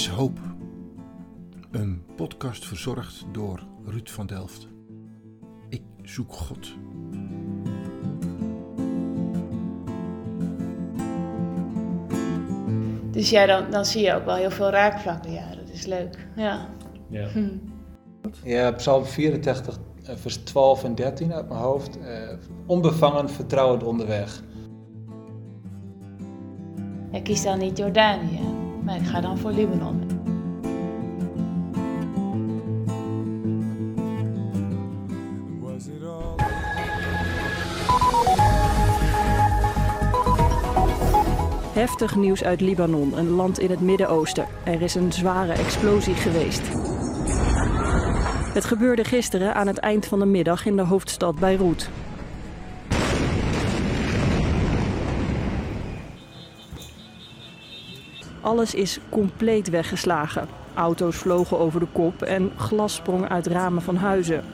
is hoop. Een podcast verzorgd door Ruud van Delft. Ik zoek God. Dus ja, dan, dan zie je ook wel heel veel raakvlakken. Ja, dat is leuk. Ja. Ja. Hm. Ja, Psalm 84, eh, vers 12 en 13 uit mijn hoofd. Eh, onbevangen, vertrouwend onderweg. Ik kies dan niet Jordanië, maar ik ga dan voor Libanon. Heftig nieuws uit Libanon, een land in het Midden-Oosten. Er is een zware explosie geweest. Het gebeurde gisteren aan het eind van de middag in de hoofdstad Beirut. Alles is compleet weggeslagen. Auto's vlogen over de kop en glas sprong uit ramen van huizen.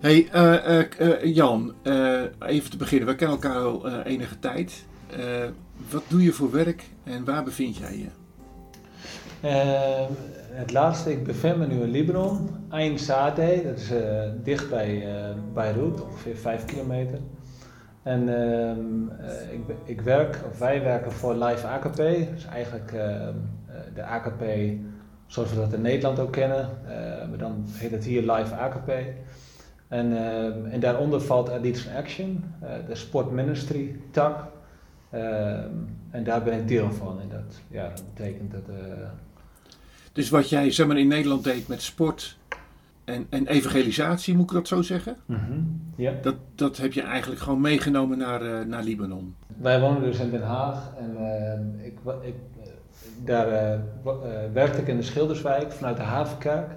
Hey eh, eh, eh, Jan, eh, even te beginnen. We kennen elkaar al eh, enige tijd. Eh, wat doe je voor werk en waar bevind jij je? Eh, het laatste, ik bevind me nu in Libanon, Ain Saadeh, dat is eh, dicht bij eh, Beirut, ongeveer 5 kilometer. En ehm, eh, ik, ik werk, of wij werken voor Live AKP, dus eigenlijk ehm, eh, de AKP zoals we dat in Nederland ook kennen, maar dan heet het hier Live AKP. En, ehm, en daaronder valt in Action, de Sport Ministry tak. En daar ben ik deel van. En dat, ja, dat betekent dat. Dus wat jij zeg maar, in Nederland deed met sport en, en evangelisatie, moet ik dat zo zeggen? Ja. Dat, dat heb je eigenlijk gewoon meegenomen naar, eh, naar Libanon. Wij wonen dus in Den Haag en eh, ik, ik, eh, daar werkte ik in de Schilderswijk vanuit de Havenkerk.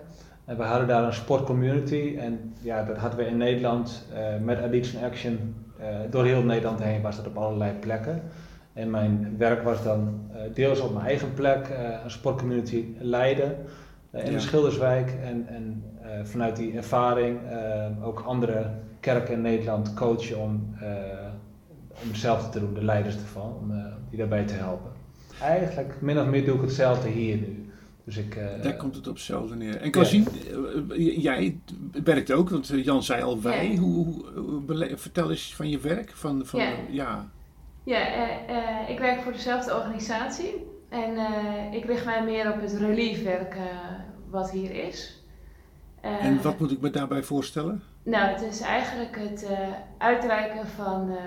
En we hadden daar een sportcommunity en ja, dat hadden we in Nederland met Addicts in Action. door heel Nederland heen was dat op allerlei plekken. En mijn werk was dan eh, deels op mijn eigen plek eh, een sportcommunity leiden eh, in Ja. de Schilderswijk. En, en eh, vanuit die ervaring ook andere kerken in Nederland coachen om, eh, om hetzelfde te doen, de leiders ervan, om eh, die daarbij te helpen. Eigenlijk min of meer doe ik hetzelfde hier nu. Dus ik, eh, Daar komt het op hetzelfde neer. En Klaasien, eh, jij werkt ook, want Jan zei al wij. Ja. Hoe, hoe, vertel eens van je werk. Van, van, Ja. ja. Ja, eh, eh, ik werk voor dezelfde organisatie. En eh, ik richt mij meer op het reliefwerk wat hier is. En wat moet ik me daarbij voorstellen? Nou, het is eigenlijk het uitreiken van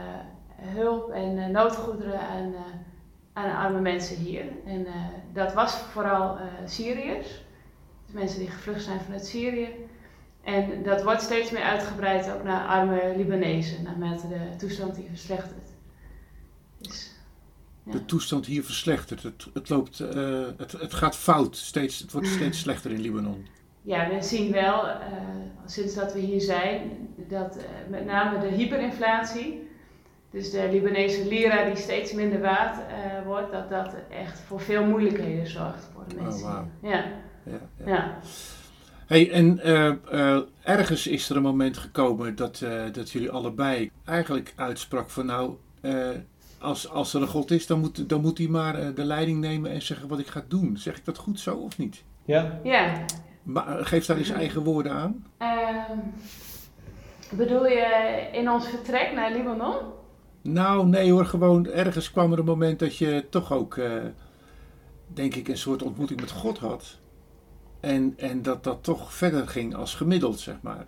hulp en noodgoederen aan, aan arme mensen hier. En dat was vooral Syriërs. Dus mensen die gevlucht zijn vanuit Syrië. En dat wordt steeds meer uitgebreid ook naar arme Libanezen, naarmate de toestand hier verslechtert. Ja. De toestand hier verslechtert. Het, het, loopt, eh, het, het gaat fout. Steeds, het wordt steeds slechter in Libanon. Ja, we zien wel, eh, sinds dat we hier zijn, dat eh, met name de hyperinflatie, dus de Libanese lira die steeds minder waard wordt, dat dat echt voor veel moeilijkheden zorgt voor de Oh, mensen. wauw. hier. Ja, Ja, ja. ja. Hey, en ergens is er een moment gekomen dat, dat jullie allebei eigenlijk uitsprak van nou, als, als er een God is, dan moet, dan moet hij maar eh, de leiding nemen en zeggen wat ik ga doen. Zeg ik dat goed zo of niet? ja, ja. Maar eh, geef daar eens eigen woorden aan. Ehm, bedoel je in ons vertrek naar Libanon? Nou, nee hoor, gewoon ergens kwam er een moment dat je toch ook, eh, denk ik, een soort ontmoeting met God had. En, en dat dat toch verder ging als gemiddeld, zeg maar.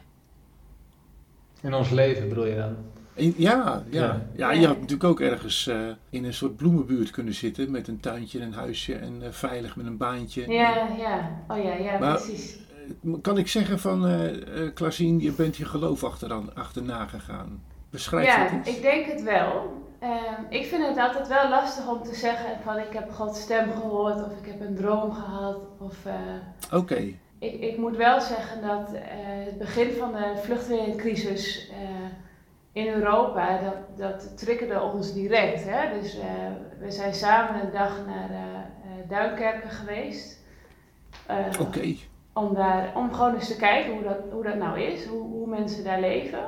in ons leven bedoel je dan? Ja, ja. Ja. ja, je had natuurlijk ook ergens eh, in een soort bloemenbuurt kunnen zitten met een tuintje en een huisje en eh, veilig met een baantje. Ja, ja. Oh ja, ja, Maar- precies. Eh, Kan ik zeggen van, eh eh, Klaasien, je bent je geloof achteraan, achterna gegaan. Beschrijf Ja, dat eens. ik denk het wel. Ehm, ik vind het altijd wel lastig om te zeggen van ik heb Gods stem gehoord of ik heb een droom gehad. Of, eh, Oké, ik, ik moet wel zeggen dat eh, het begin van de vluchtelingencrisis eh, in Europa, dat, dat triggerde ons direct. Hè? Dus eh, we zijn samen een dag naar eh, Duinkerken geweest. Oké. om, daar, om gewoon eens te kijken hoe dat, hoe dat nou is, hoe, hoe mensen daar leven.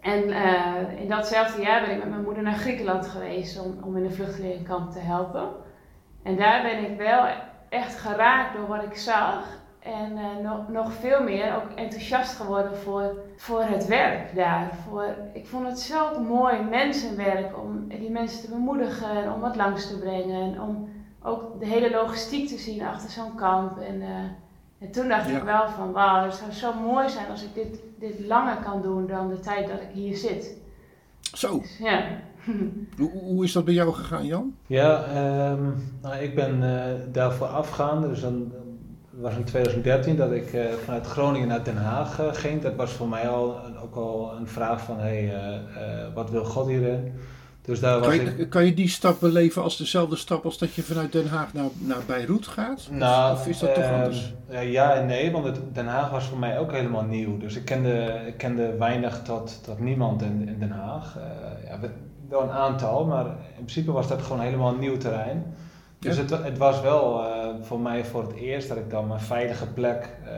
En uh, in datzelfde jaar ben ik met mijn moeder naar Griekenland geweest om, om in een vluchtelingenkamp te helpen. En daar ben ik wel echt geraakt door wat ik zag. En uh, nog, nog veel meer ook enthousiast geworden voor, voor het werk daar. Voor, ik vond het zo mooi mensenwerk om die mensen te bemoedigen, om wat langs te brengen. Om ook de hele logistiek te zien achter zo'n kamp. En, uh, en toen dacht ja. ik wel van wauw, het zou zo mooi zijn als ik dit, dit langer kan doen dan de tijd dat ik hier zit. Zo. Dus, ja. hoe, hoe is dat bij jou gegaan, Jan? Ja, um, nou, ik ben uh, daarvoor afgaande. Dus dan was in 2013 dat ik uh, vanuit Groningen naar Den Haag uh, ging. Dat was voor mij al ook al een vraag van, hey, wat wil God hierin? Dus daar was kan, je, ik... kan je die stap beleven als dezelfde stap als dat je vanuit Den Haag naar, naar Beirut gaat? Nou, of is dat toch anders? ja en nee, want het, Den Haag was voor mij ook helemaal nieuw. Dus ik kende, ik kende weinig tot, tot niemand in, in Den Haag. Ja, wel een aantal, maar in principe was dat gewoon helemaal een nieuw terrein. Dus het, het, was wel uh, voor mij voor het eerst dat ik dan mijn veilige plek, uh,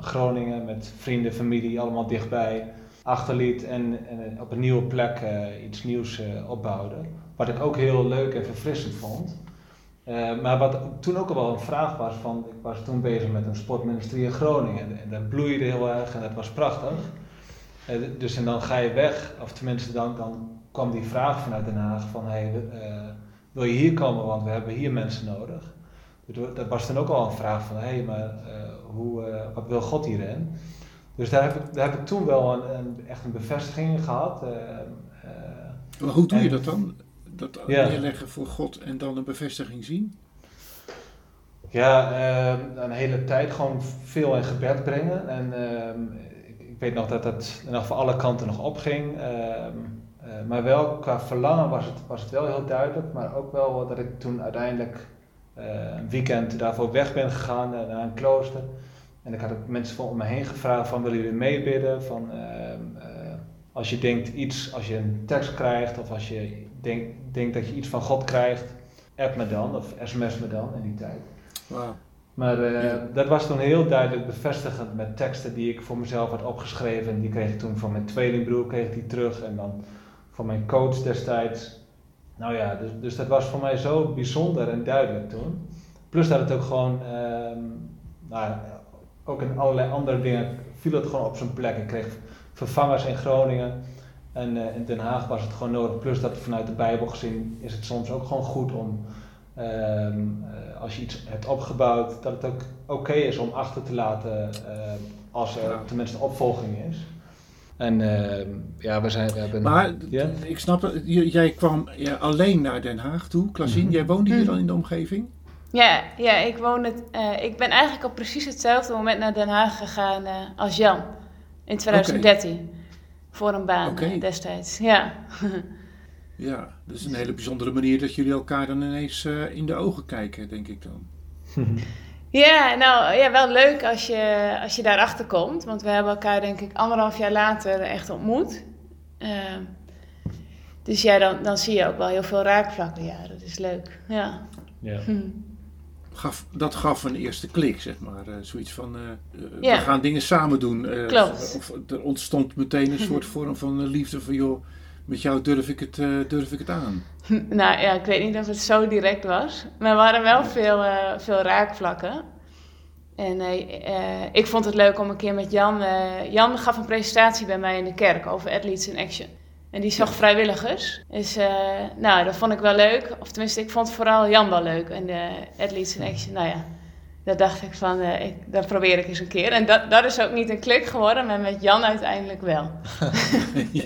Groningen, met vrienden, familie, allemaal dichtbij, achterliet en, en op een nieuwe plek uh, iets nieuws opbouwde. Wat ik ook heel leuk en verfrissend vond. maar wat toen ook al wel een vraag was, van, ik was toen bezig met een sportministerie in Groningen en, en dat bloeide heel erg en dat was prachtig. dus en dan ga je weg, of tenminste dan, dan kwam die vraag vanuit Den Haag van hey, wil je hier komen, want we hebben hier mensen nodig. Dus dat was dan ook al een vraag van, hé, hey, maar uh, hoe, uh, wat wil God hierin? Dus daar heb ik, daar heb ik toen wel een, een echt een bevestiging gehad. Uh, maar hoe doe en, je dat dan? Dat neerleggen voor God en dan een bevestiging zien? Ja, een hele tijd gewoon veel in gebed brengen. En ik, ik, weet nog dat dat nog voor alle kanten nog opging. Uh, maar wel qua verlangen was het, was het wel heel duidelijk, maar ook wel dat ik toen uiteindelijk uh, een weekend daarvoor weg ben gegaan uh, naar een klooster. En ik had ook mensen om me heen gevraagd van willen jullie meebidden? Van, ehm, als je denkt iets, als je een tekst krijgt of als je denkt denk dat je iets van God krijgt, app me dan of sms me dan in die tijd. Wow. Maar ja. dat was toen heel duidelijk bevestigend met teksten die ik voor mezelf had opgeschreven. En die kreeg ik toen van mijn tweelingbroer kreeg ik die terug. En dan van mijn coach destijds. Nou ja, dus, dus dat was voor mij zo bijzonder en duidelijk toen. Plus dat het ook gewoon, um, nou, ook in allerlei andere dingen viel het gewoon op zijn plek. Ik kreeg vervangers in Groningen en uh, in Den Haag was het gewoon nodig. Plus dat vanuit de Bijbel gezien is het soms ook gewoon goed om, um, uh, als je iets hebt opgebouwd, dat het ook oké okay is om achter te laten uh, als er tenminste opvolging is. En uh, ja, we zijn. We hebben, maar ja? ik snap het, jij kwam alleen naar Den Haag toe, Klasien. Mm -hmm. Jij woonde hier Mhm. dan in de omgeving? Ja, ja ik, woon het, uh, ik ben eigenlijk op precies hetzelfde moment naar Den Haag gegaan uh, als Jan in 2013. Okay. Voor een baan okay. destijds. Ja. ja, dat is een hele bijzondere manier dat jullie elkaar dan ineens uh, in de ogen kijken, denk ik dan. Ja, nou ja, wel leuk als je, als je daarachter komt. Want we hebben elkaar denk ik anderhalf jaar later echt ontmoet. Uh, dus ja, dan, dan zie je ook wel heel veel raakvlakken. Ja, dat is leuk. Ja. ja. Hm. Gaf, dat gaf een eerste klik, zeg maar. Uh, zoiets van, uh, ja. we gaan dingen samen doen. Klopt. Of, er ontstond meteen een soort vorm van liefde van, joh, met jou durf ik het, durf ik het aan. Nou ja, ik weet niet of het zo direct was. Maar er waren wel veel, uh, veel raakvlakken. En uh, uh, ik vond het leuk om een keer met Jan... Jan gaf een presentatie bij mij in de kerk over Athletes in Action. En die zag vrijwilligers. Dus nou, dat vond ik wel leuk. Of tenminste, ik vond vooral Jan wel leuk. En de Athletes in Action, nou ja... Dat dacht ik van, ik, dat probeer ik eens een keer. En dat, dat is ook niet een klik geworden, maar met Jan uiteindelijk wel. ja.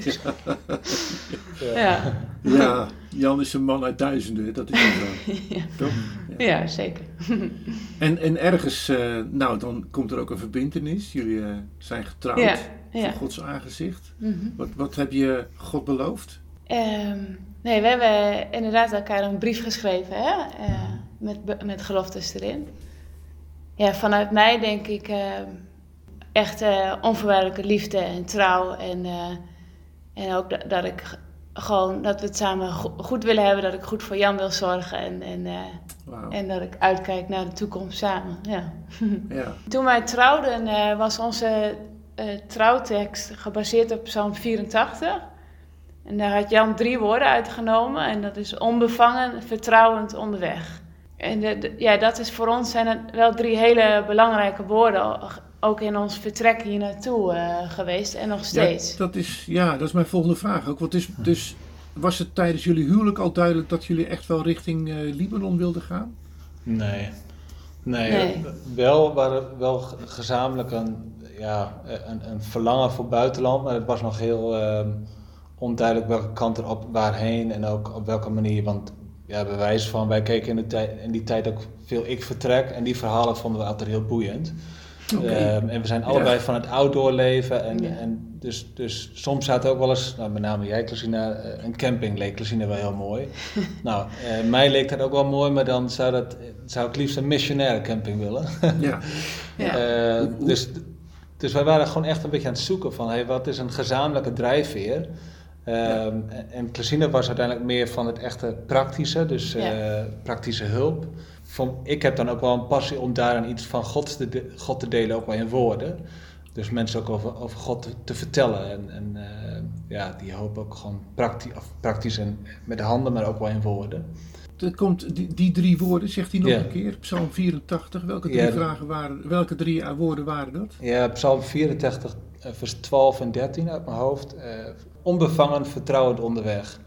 ja. ja. Jan is een man uit duizenden, dat is zo. ja. Toch? Ja. ja. zeker. en, en ergens, uh, nou, dan komt er ook een verbindenis. Jullie uh, zijn getrouwd ja. voor Gods aangezicht. Mm -hmm. wat, wat heb je God beloofd? Um, nee, we hebben inderdaad elkaar een brief geschreven, hè? Uh, met, met geloftes erin. Ja, vanuit mij denk ik echt onvoorwaardelijke liefde en trouw. En, en ook dat, dat ik gewoon dat we het samen go- goed willen hebben, dat ik goed voor Jan wil zorgen en, en, eh, en dat ik uitkijk naar de toekomst samen. Ja. Ja. Toen wij trouwden eh, was onze eh, trouwtekst gebaseerd op Psalm 84. En daar had Jan drie woorden uitgenomen en dat is onbevangen, vertrouwend onderweg. En de- de- ja, dat is voor ons zijn het wel drie hele belangrijke woorden, ook in ons vertrek hier naartoe eh, geweest en nog steeds. Ja, dat is, ja, dat is mijn volgende vraag ook. Want dus, dus was het tijdens jullie huwelijk al duidelijk dat jullie echt wel richting eh, Libanon wilden gaan? Nee. Nee, Nee. wel waren wel ge- gezamenlijk een, ja, een, een verlangen voor buitenland, maar het was nog heel ehm, onduidelijk welke kant er op waarheen en ook op welke manier. Want ja, bewijs van, wij keken in, de in die tijd ook veel ik vertrek en die verhalen vonden we altijd heel boeiend. Ehm, en we zijn allebei Ja. van het outdoor leven. En, Ja. en dus, dus soms zaten ook wel eens, nou, met name jij, Clasina, eh, een camping leek Clasina wel heel mooi. nou, eh, mij leek dat ook wel mooi, maar dan zou, dat, zou ik liefst een missionaire camping willen. Ja. Ja. Eh, dus, dus wij waren gewoon echt een beetje aan het zoeken van, hey, wat is een gezamenlijke drijfveer? Ehm, en- En Clasina was uiteindelijk meer van het echte praktische, dus Ja. eh, praktische hulp. Van, ik heb dan ook wel een passie om daarin iets van God te, de- God te delen, ook wel in woorden. Dus mensen ook over, over God te, te vertellen. En, en eh, ja, die hoop ook gewoon praktisch, of praktisch en met de handen, maar ook wel in woorden. Er komt die, die drie woorden, zegt hij nog Ja. een keer. Psalm 84. Welke drie, Ja. vragen waren, welke drie eh, woorden waren dat? Ja, Psalm 84, eh, vers 12 en 13 uit mijn hoofd. Eh, onbevangen, vertrouwend onderweg.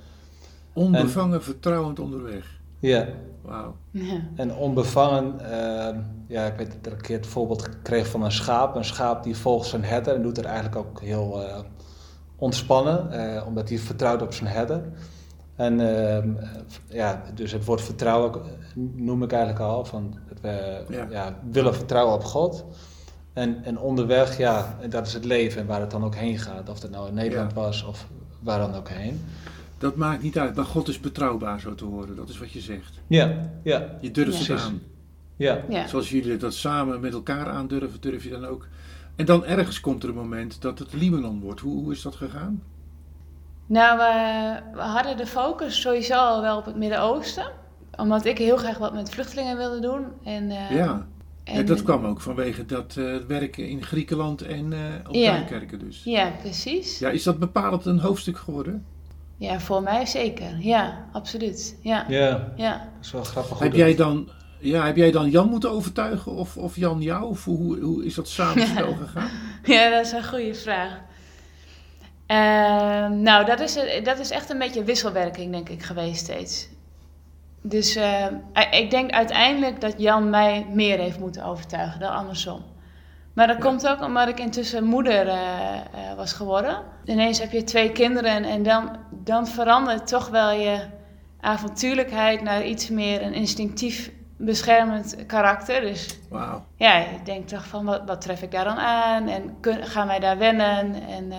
Onbevangen, vertrouwend onderweg. Ja, Wauw. Ja. en onbevangen, ehm, ja, ik weet dat ik een keer het voorbeeld kreeg van een schaap. Een schaap die volgt zijn herder en doet het eigenlijk ook heel eh, ontspannen, eh, omdat hij vertrouwt op zijn herder. En ehm, eh, ja, dus het woord vertrouwen eh, noem ik eigenlijk al, van dat we Ja. ja. willen vertrouwen op God. En, en onderweg, ja, dat is het leven en waar het dan ook heen gaat. Of dat nou in Nederland Ja. was of waar dan ook heen. Dat maakt niet uit, maar God is betrouwbaar zo te horen. Dat is wat je zegt. Ja, ja, Je durft Ja. het aan. ja. Ja. Zoals jullie dat samen met elkaar aandurven, durf je dan ook. En dan ergens komt er een moment dat het Libanon wordt. Hoe, hoe is dat gegaan? Nou, we, we hadden de focus sowieso al wel op het Midden-Oosten. Omdat ik heel graag wat met vluchtelingen wilde doen. En, eh, ja. En- dat kwam ook vanwege dat eh, werken in Griekenland en eh op Ja. dus. Ja, precies. Ja. Ja, is dat bepalend een hoofdstuk geworden? voor mij zeker. Ja, absoluut. Ja, Ja, ja. dat is wel grappig. Heb jij, dan, ja, heb jij dan Jan moeten overtuigen of, of Jan jou? Of hoe, hoe is dat samenspel gegaan? ja dat is een goede vraag. Ehm, nou, dat is, dat is echt een beetje wisselwerking, denk ik, geweest steeds. Dus eh, ik denk uiteindelijk dat Jan mij meer heeft moeten overtuigen dan andersom. Maar dat Ja. komt ook omdat ik intussen moeder eh, eh, was geworden. Ineens heb je twee kinderen en dan, dan verandert toch wel je avontuurlijkheid naar iets meer een instinctief beschermend karakter. Dus ja, je denkt toch van wat, wat tref ik daar dan aan en kun, gaan wij daar wennen? En,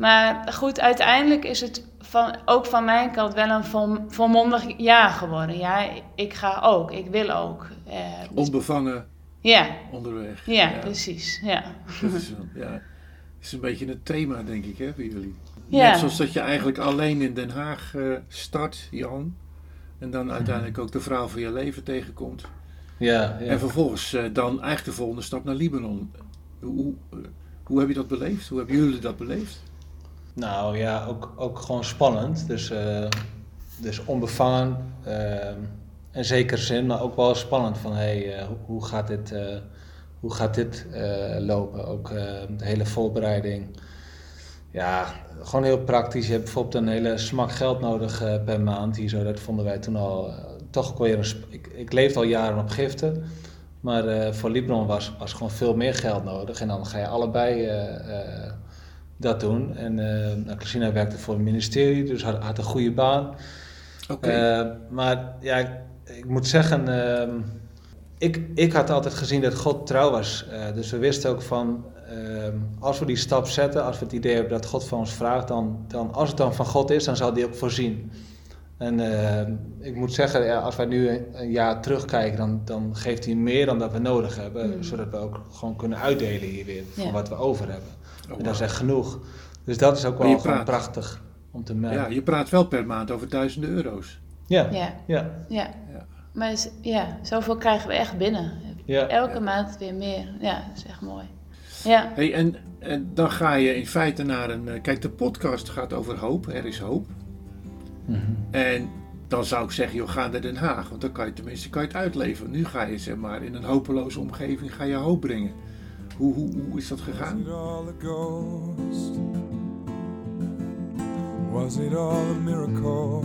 maar goed, uiteindelijk is het van, ook van mijn kant wel een vol, volmondig ja geworden. Ja, ik ga ook, ik wil ook. Eh, Onbevangen ja, onderweg. ja, precies. Ja. Dat is, ja, is een beetje het thema, denk ik, hè, voor jullie. Ja. Net zoals dat je eigenlijk alleen in Den Haag eh, start, Jan. En dan uiteindelijk ook de vrouw van je leven tegenkomt. Ja, ja. En vervolgens eh, dan eigenlijk de volgende stap naar Libanon. Hoe, hoe, hoe heb je dat beleefd? Hoe hebben jullie dat beleefd? Nou ja, ook, ook gewoon spannend. Dus, eh, dus onbevangen. eh, in zekere zin, maar ook wel spannend van hey, eh, hoe, gaat dit, hoe gaat dit lopen? Ook de hele voorbereiding. Ja, gewoon heel praktisch. Je hebt bijvoorbeeld een hele smak geld nodig per maand. Hier zo, dat vonden wij toen al toch weer een. Ik, ik leefde al jaren op giften. Maar voor Libanon was, was gewoon veel meer geld nodig. En dan ga je allebei dat doen. En eh nou, Christina werkte voor het ministerie, dus had, had een goede baan. Oké. Eh, maar ja, ik, ik moet zeggen, ehm, ik, ik had altijd gezien dat God trouw was. Eh, dus we wisten ook van, ehm, als we die stap zetten, als we het idee hebben dat God van ons vraagt, dan, dan als het dan van God is, dan zal die ook voorzien. En ehm, ik moet zeggen, ja, als wij nu een, een jaar terugkijken, dan, dan geeft hij meer dan dat we nodig hebben. Mm. Zodat we ook gewoon kunnen uitdelen hier weer van Ja. wat we over hebben. Oh, en dat is echt genoeg. Dus dat is ook wel praat- prachtig. om te melden. Ja, je praat wel per maand over duizenden euro's. Ja, Ja, ja, ja. Maar is- ja, zoveel krijgen we echt binnen. ja. Elke Ja. maand weer meer. Ja, dat is echt mooi. Ja, Hey, en, en dan ga je in feite naar een... eh, Kijk, de podcast gaat over hoop. Er is hoop. Mhm. En dan zou ik zeggen, joh, ga naar Den Haag. Want dan kan je tenminste kan je het uitleveren. Nu ga je zeg maar in een hopeloze omgeving ga je hoop brengen. Hoe, hoe, hoe is dat Was gegaan? it all a ghost? Was it all a miracle?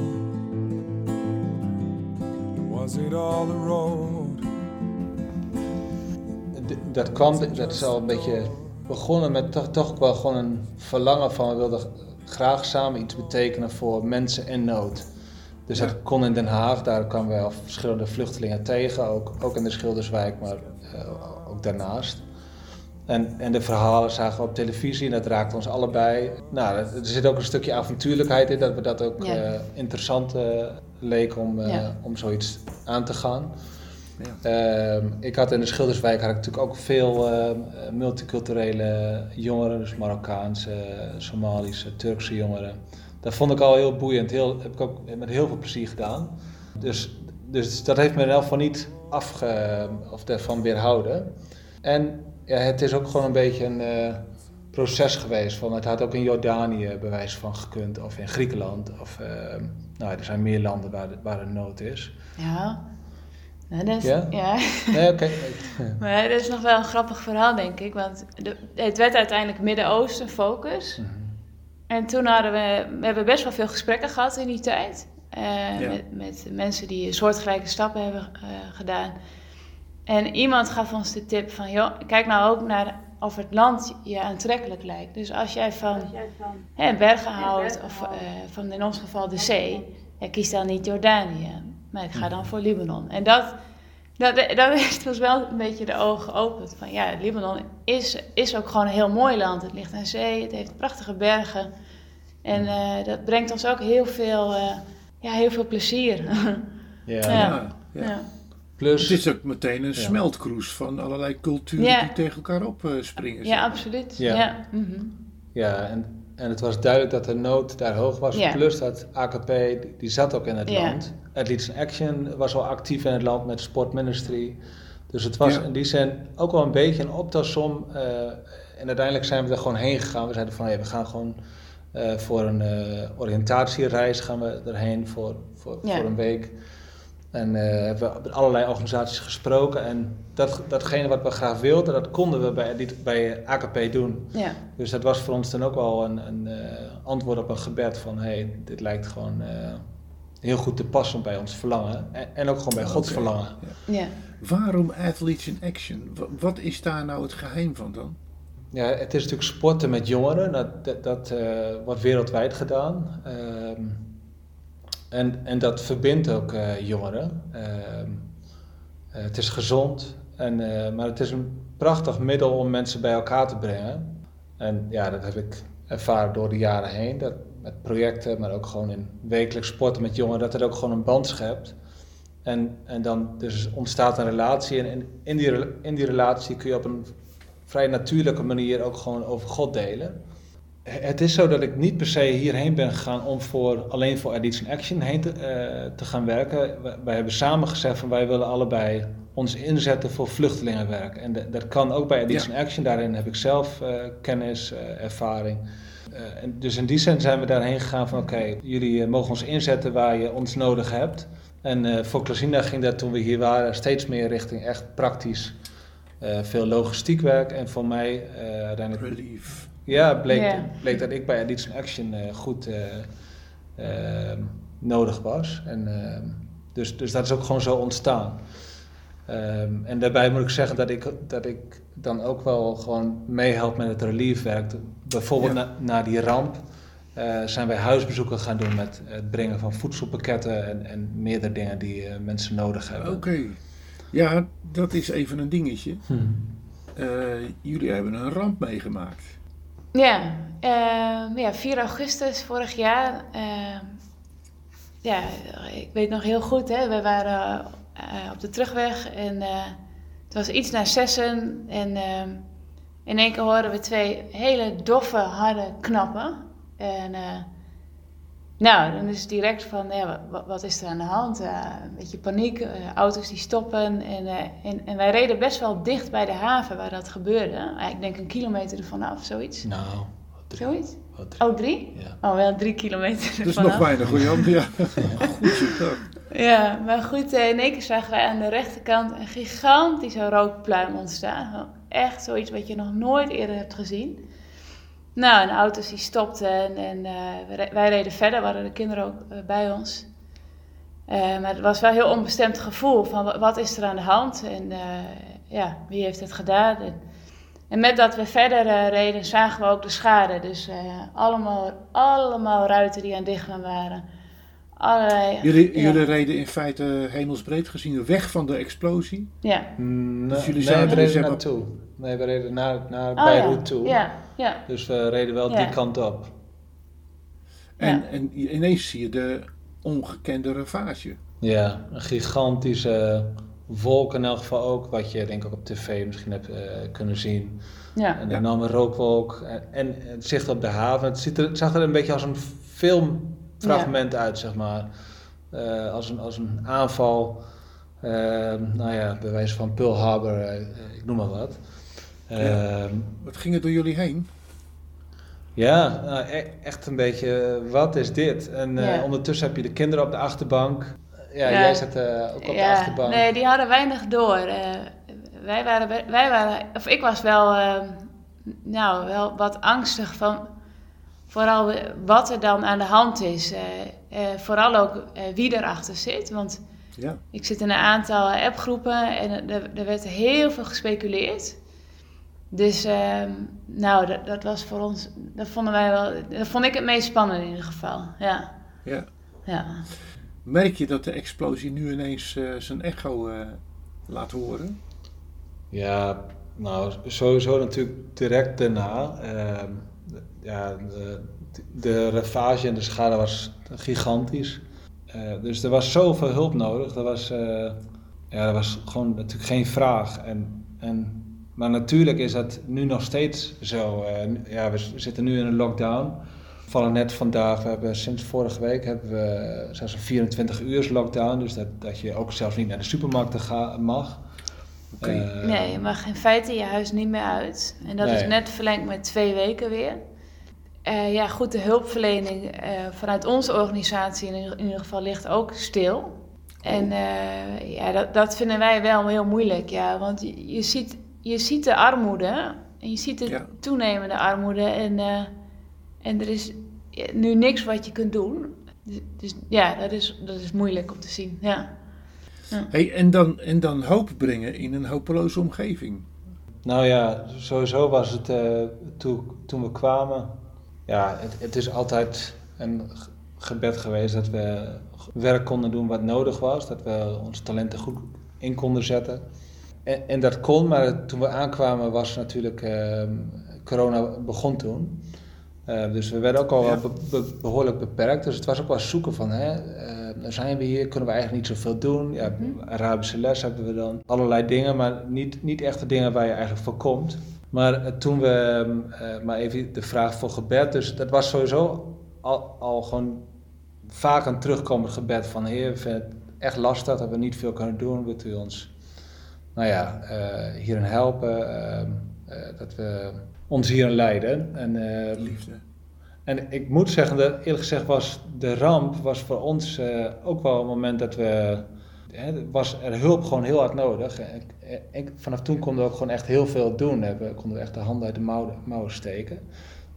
Was it all a road? Dat kwam, dat is al een beetje begonnen met toch, toch wel gewoon een verlangen van we wilden graag samen iets betekenen voor mensen in nood. Dus dat kon in Den Haag, daar kwamen we al verschillende vluchtelingen tegen, ook, ook in de Schilderswijk, maar eh, ook daarnaast. En, en de verhalen zagen we op televisie en dat raakte ons allebei. Nou, er zit ook een stukje avontuurlijkheid in, dat we dat ook Ja. eh, interessant eh, leek om, eh, Ja. om zoiets aan te gaan. Ja. Ehm, ik had in de Schilderswijk had ik natuurlijk ook veel multiculturele jongeren, dus Marokkaanse, Somalische, Turkse jongeren. Dat vond ik al heel boeiend, heel, heb ik ook met heel veel plezier gedaan. Dus, dus dat heeft me in elk geval niet afge, of ervan weerhouden. En ja, het is ook gewoon een beetje een eh, proces geweest. Van, het had ook in Jordanië bij wijze van gekund, of in Griekenland. Of, ehm, nou, er zijn meer landen waar, de- waar er nood is. ja. Nou, dat is, Ja? ja. Nee, oké. Maar dat is nog wel een grappig verhaal, denk ik. Want de, het werd uiteindelijk Midden-Oosten focus. Mhm. En toen hadden we, we hebben best wel veel gesprekken gehad in die tijd. eh, Ja. met, met mensen die soortgelijke stappen hebben eh, gedaan. En iemand gaf ons de tip van, joh, kijk nou ook naar of het land je aantrekkelijk lijkt. Dus als jij van hè, bergen houdt, of eh, van in ons geval de zee, ja, kies dan niet Jordanië. Maar ik ga dan voor Libanon. En dat, dat, dat heeft ons wel een beetje de ogen geopend. Van ja, Libanon is, is ook gewoon een heel mooi land. Het ligt aan zee, het heeft prachtige bergen. En eh, dat brengt ons ook heel veel, eh, ja, heel veel plezier. Ja. Ja. Ja, ja. Plus, Het is ook meteen een Ja. smeltkroes van allerlei culturen Ja. die tegen elkaar op eh, springen. ja, absoluut. Ja. Ja. mhm. ja, en, en het was duidelijk dat de nood daar hoog was. Ja. Plus dat AKP, die, zat ook in het Ja. land. Athletes in Action was al actief in het land met Sport Ministry. Dus het was Ja. in die zin ook wel een beetje een optelsom. eh, en uiteindelijk zijn we er gewoon heen gegaan. We zeiden van, hey, we gaan gewoon eh, voor een eh, oriëntatiereis gaan we erheen voor, voor, Ja. voor een week. En eh, hebben we met allerlei organisaties gesproken. En dat, datgene wat we graag wilden, dat konden we bij, dit- bij AKP doen. ja. Dus dat was voor ons dan ook wel een, een eh, antwoord op een gebed van... hey, dit lijkt gewoon eh, heel goed te passen bij ons verlangen. En, en ook gewoon bij Gods verlangen. ja. Waarom Athletes in Action? Wa- Wat is daar nou het geheim van dan? Ja, het is natuurlijk sporten met jongeren. Dat, dat, dat eh, wordt wereldwijd gedaan. Ehm, en, en dat verbindt ook eh, jongeren. Ehm, eh, het is gezond, en, eh, maar het is een prachtig middel om mensen bij elkaar te brengen. En ja, dat heb ik ervaren door de jaren heen. Dat met projecten, maar ook gewoon in wekelijks sporten met jongeren, dat het ook gewoon een band schept. En, en dan dus ontstaat een relatie. En in, die, in die relatie kun je op een vrij natuurlijke manier ook gewoon over God delen. Het is zo dat ik niet per se hierheen ben gegaan om voor, alleen voor Addiction Action heen te, eh, te gaan werken. Wij, hebben samen gezegd van wij willen allebei ons inzetten voor vluchtelingenwerk. En de- dat kan ook bij Addiction Action. Daarin heb ik zelf eh, kennis, eh, ervaring. En dus in die zin zijn we daarheen gegaan van oké, jullie mogen ons inzetten waar je ons nodig hebt. En voor Clasina ging dat toen we hier waren steeds meer richting echt praktisch veel logistiek werk. En voor mij uiteindelijk Relief. Ja, bleek, bleek dat ik bij Addiction Action eh, goed eh, ehm, nodig was. En, ehm, dus, dus dat is ook gewoon zo ontstaan. Ehm, en daarbij moet ik zeggen dat ik, dat ik dan ook wel gewoon meehelp met het reliefwerk. Bijvoorbeeld Ja. na, na die ramp eh, zijn wij huisbezoeken gaan doen met het brengen van voedselpakketten en, en meerdere dingen die eh, mensen nodig hebben. Oké. Ja, dat is even een dingetje. Hm. Eh, jullie hebben een ramp meegemaakt. Ja, ehm, ja, 4 augustus vorig jaar. ehm, ja, ik weet nog heel goed, hè, we waren eh, op de terugweg en eh, het was iets na zessen. En ehm, in één keer horen we twee hele doffe, harde knappen. En eh, nou, dan is het direct van, ja, wat, wat is er aan de hand? Uh, een beetje paniek, uh, auto's die stoppen. En, uh, en, en, wij reden best wel dicht bij de haven waar dat gebeurde. Ik denk een kilometer ervan af, zoiets. Nou, drie. Zoiets? Wat drie. Oh, drie? Ja. Oh, wel drie kilometer Dat is ervan nog af. weinig hoor Jan. Ja. Goed. Ja, maar goed, eh, in één keer zagen wij aan de rechterkant een gigantische rookpluim ontstaan. Echt zoiets wat je nog nooit eerder hebt gezien. Nou, en de auto's die stopten en, en eh, wij re- wij reden verder, waren de kinderen ook eh, bij ons. Eh, maar het was wel een heel onbestemd gevoel van wa- wat is er aan de hand en ja, wie heeft het gedaan. En, en met dat we verder reden zagen we ook de schade. Dus allemaal, allemaal ruiten die aan dichtgaan waren. Allerlei, Jullie, ja. jullie reden in feite hemelsbreed gezien weg van de explosie. Ja. Nee, Dus jullie nee, zaten we dus reden naartoe. Nee, we reden naar, naar Oh, Beirut ja. toe. Ja, ja. Dus we reden wel Ja. die kant op. En, Ja. en ineens zie je de ongekende ravage. Ja, een gigantische wolk in elk geval ook, wat je denk ik ook op tv misschien hebt eh, kunnen zien. ja. Een Ja. enorme rookwolk en, en het zicht op de haven. Het, ziet er, het zag er een beetje als een filmfragment uit, zeg maar. Eh, als, een, als een aanval, eh, nou ja, bij wijze van Pearl Harbor, eh, ik noem maar wat. Ehm, Wat ging er door jullie heen? Ja, nou, e- echt een beetje, eh, wat is dit? En eh, Ja. ondertussen heb je de kinderen op de achterbank. Ja, Ja. jij zat eh, ook op de Ja, achterbank. Nee, die hadden weinig door. Eh, wij, waren, wij waren, of ik was wel, eh, nou, wel wat angstig van vooral wat er dan aan de hand is. Eh, eh, vooral ook eh, wie erachter zit. Want Ja. ik zit in een aantal appgroepen en er, er werd heel veel gespeculeerd. Dus, ehm, nou, dat, dat was voor ons, dat vonden wij wel, dat vond ik het meest spannend in ieder geval. Ja, Ja. ja. Merk je dat de explosie nu ineens eh, zijn echo eh, laat horen? Ja, nou, sowieso natuurlijk direct daarna. De- ja, de, de ravage en de schade was gigantisch. Eh, dus er was zoveel hulp nodig. Er was, eh, ja, er was gewoon natuurlijk geen vraag. En, en, maar natuurlijk is dat nu nog steeds zo. Eh, ja, we zitten nu in een lockdown. We vallen net vandaag, we hebben sinds vorige week hebben we zelfs een 24 uur lockdown. Dus dat, dat je ook zelfs niet naar de supermarkten ga, mag. Oké. Eh, Nee, je mag in feite je huis niet meer uit. En dat is net verlengd met twee weken weer. Eh, ja, goed, de hulpverlening eh, vanuit onze organisatie in, ieder- in ieder geval ligt ook stil. En eh, ja, dat, dat vinden wij wel heel moeilijk, ja. Want je, je, ziet, je ziet de armoede en je ziet de Ja. toenemende armoede. En, eh, en er is nu niks wat je kunt doen. Dus, dus ja, dat is, dat is moeilijk om te zien, ja. Hey, en, dan, en dan hoop brengen in een hopeloze omgeving. Nou ja, sowieso was het eh, toen, toen we kwamen. Ja, het, het is altijd een gebed geweest dat we werk konden doen wat nodig was. Dat we onze talenten goed in konden zetten. En, en dat kon, maar toen we aankwamen was natuurlijk ehm, corona begon toen. Eh, dus we werden ook al Ja. wel be- be- behoorlijk beperkt. Dus het was ook wel zoeken van, hè, eh, zijn we hier, kunnen we eigenlijk niet zoveel doen. Ja, Mhm. Arabische les hebben we dan. Allerlei dingen, maar niet, niet echt de dingen waar je eigenlijk voor komt. Maar eh, toen we, eh, maar even de vraag voor gebed, dus dat was sowieso al, al gewoon vaak een terugkomend gebed van Heer, we vinden het echt lastig dat we niet veel kunnen doen. Wilt u ons, nou ja, eh, hierin helpen, ehm, eh, dat we ons hierin leiden. En, eh, Liefde. en ik moet zeggen, dat eerlijk gezegd was de ramp was voor ons ook wel een moment dat we... Hè, was er hulp gewoon heel hard nodig. En, vanaf toen konden we ook gewoon echt heel veel doen. We konden echt de handen uit de mouwen, mouwen steken.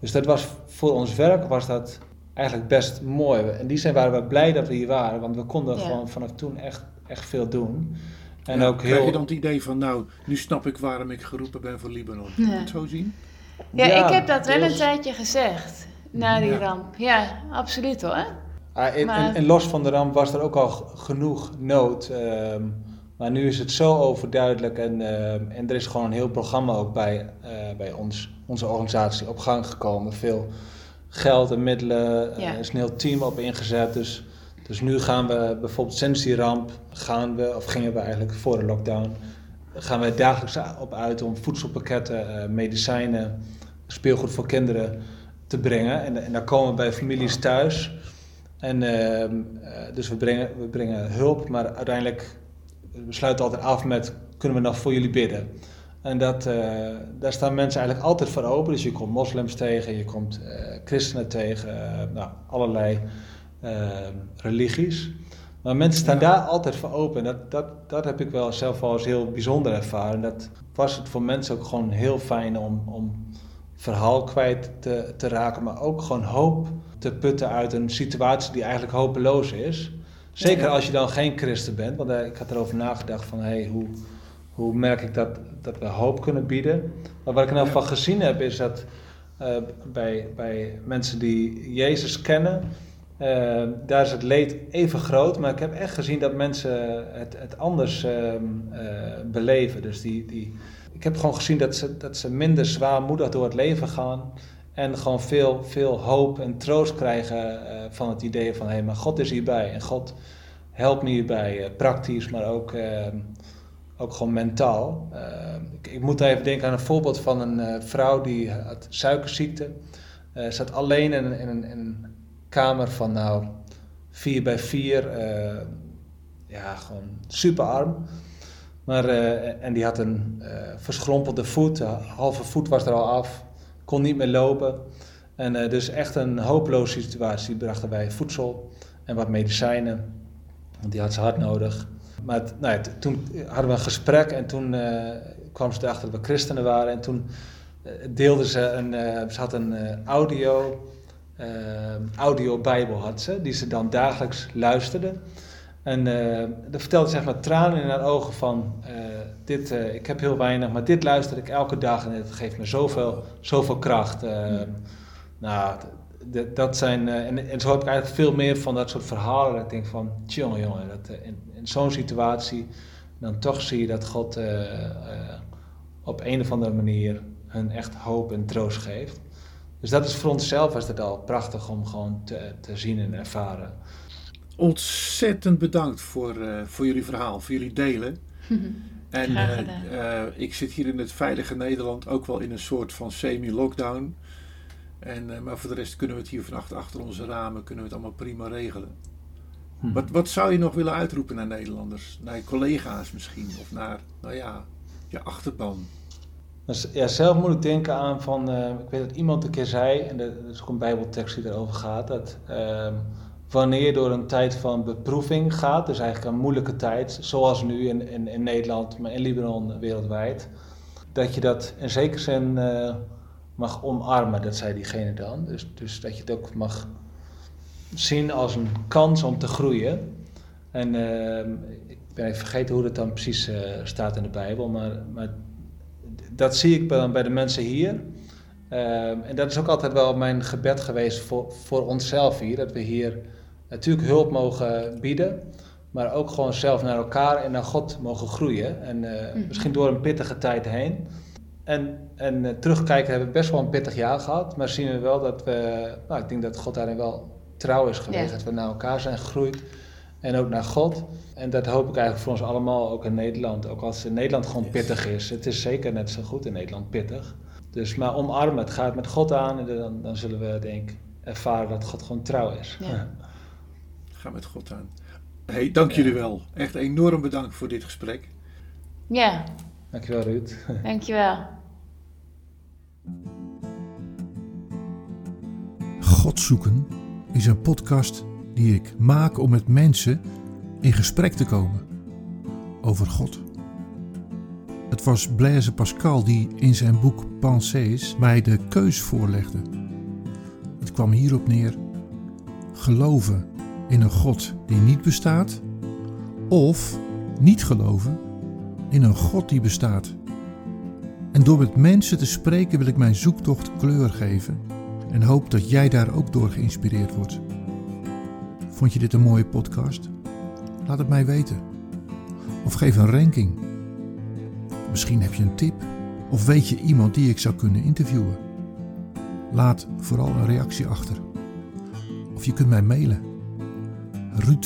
Dus dat was voor ons werk was dat eigenlijk best mooi. In die zin waren we blij dat we hier waren, want we konden Ja. gewoon vanaf toen echt, echt veel doen. En Ja, ook Krijg je heel... dan het idee van, nou, nu snap ik waarom ik geroepen ben voor Libanon. Je het zo zien? Ja, Ja, ik heb dat wel een tijdje gezegd. Na die Ja. ramp. Ja, absoluut hoor. Ah, en, Maar- en, en los van de ramp was er ook al genoeg nood. ehm, maar nu is het zo overduidelijk en, ehm, en er is gewoon een heel programma ook bij, eh, bij ons, onze organisatie op gang gekomen. Veel geld en middelen, eh, Ja. er is een heel team op ingezet. Dus, dus nu gaan we bijvoorbeeld sinds die ramp, gaan we, of gingen we eigenlijk voor de lockdown, gaan we dagelijks op uit om voedselpakketten, eh, medicijnen, speelgoed voor kinderen te brengen. En, en dan komen we bij families thuis. En ehm, eh, dus we brengen, we brengen hulp, maar uiteindelijk we sluiten altijd af met kunnen we nog voor jullie bidden. En dat, eh, daar staan mensen eigenlijk altijd voor open. Dus je komt moslims tegen, je komt eh, christenen tegen, eh, nou, allerlei ehm, religies. Maar mensen staan Ja. daar altijd voor open. En dat, dat, dat heb ik wel zelf wel eens heel bijzonder ervaren. Dat was het voor mensen ook gewoon heel fijn om, om verhaal kwijt te, te raken, maar ook gewoon hoop te putten uit een situatie die eigenlijk hopeloos is. Zeker Ja. als je dan geen christen bent, want eh, ik had erover nagedacht van hey, hoe, hoe merk ik dat, dat we hoop kunnen bieden. Maar wat ik elk geval gezien heb is dat eh, bij, bij mensen die Jezus kennen, eh, daar is het leed even groot, maar ik heb echt gezien dat mensen het, het anders ehm, eh, beleven. Dus die, die, ik heb gewoon gezien dat ze, dat ze minder zwaarmoedig door het leven gaan. En gewoon veel, veel hoop en troost krijgen eh, van het idee van... hé, maar God is hierbij en God helpt me hierbij. eh, praktisch, maar ook, ehm, ook gewoon mentaal. Eh, ik, ik moet even denken aan een voorbeeld van een eh, vrouw die had suikerziekte. Eh zat alleen in, een- in, in een kamer van nou 4 bij 4. eh, ja, gewoon super arm. Maar, eh, en die had een eh, verschrompelde voet, halve voet was er al af, kon niet meer lopen. En eh, dus echt een hopeloze situatie. Brachten wij voedsel en wat medicijnen, want die had ze hard nodig. Maar nou ja, toen hadden we een gesprek en toen kwam ze erachter dat we christenen waren. En toen eh, deelde ze een, ze had een audio, eh, audio-bijbel had ze, die ze dan dagelijks luisterde. En eh dan vertelde ze echt met tranen in haar ogen van, eh, dit, eh, ik heb heel weinig, maar dit luister ik elke dag en het geeft me zoveel, zoveel kracht. Eh, Nou, dat zijn, eh, en, en zo heb ik eigenlijk veel meer van dat soort verhalen. Dat ik denk van, jongen, jongen, dat, eh, in, in zo'n situatie, dan toch zie je dat God eh, eh, op een of andere manier hun echt hoop en troost geeft. Dus dat is voor onszelf was het al prachtig om gewoon te, te zien en ervaren. Ontzettend bedankt voor, eh, voor jullie verhaal, voor jullie delen. En eh, eh, ik zit hier in het veilige Nederland ook wel in een soort van semi-lockdown. En, eh, maar voor de rest kunnen we het hier vannacht achter onze ramen kunnen we het allemaal prima regelen. Hm. Wat, wat zou je nog willen uitroepen naar Nederlanders? Naar je collega's misschien? Of naar, nou ja, je achterban? Dus, ja, zelf moet ik denken aan van, eh, ik weet dat iemand een keer zei, en er is ook een bijbeltekst die erover gaat, dat ehm, wanneer je door een tijd van beproeving gaat, dus eigenlijk een moeilijke tijd, zoals nu in, in, in Nederland, maar in Libanon wereldwijd, dat je dat in zekere zin eh, mag omarmen, dat zei diegene dan. Dus, dus dat je het ook mag zien als een kans om te groeien. En ehm, ik ben vergeten hoe dat dan precies eh, staat in de Bijbel, maar, maar dat zie ik dan bij de mensen hier. Ehm, en dat is ook altijd wel mijn gebed geweest voor, voor onszelf hier. Dat we hier natuurlijk hulp mogen bieden. Maar ook gewoon zelf naar elkaar en naar God mogen groeien. En eh, misschien door een pittige tijd heen. En, en eh, terugkijken hebben we best wel een pittig jaar gehad. Maar zien we wel dat we... Nou, ik denk dat God daarin wel trouw is geweest. Ja. Dat we naar elkaar zijn gegroeid. En ook naar God. En dat hoop ik eigenlijk voor ons allemaal, ook in Nederland. Ook als in Nederland gewoon pittig is. Het is zeker net zo goed in Nederland pittig. Dus maar omarmen, het gaat met God aan. En dan, dan zullen we denk ik ervaren dat God gewoon trouw is. Ja. Ga met God aan. Hey, dank jullie wel. Echt enorm bedankt voor dit gesprek. Ja, Dankjewel Ruud. dankjewel. God zoeken is een podcast die ik maak om met mensen in gesprek te komen over God. Het was Blaise Pascal die in zijn boek Pensées mij de keus voorlegde. Het kwam hierop neer: geloven in een God die niet bestaat, of niet geloven in een God die bestaat. En door met mensen te spreken wil ik mijn zoektocht kleur geven en hoop dat jij daar ook door geïnspireerd wordt. Vond je dit een mooie podcast? Laat het mij weten. Of geef een ranking. Misschien heb je een tip of weet je iemand die ik zou kunnen interviewen. Laat vooral een reactie achter. Of je kunt mij mailen. Ruud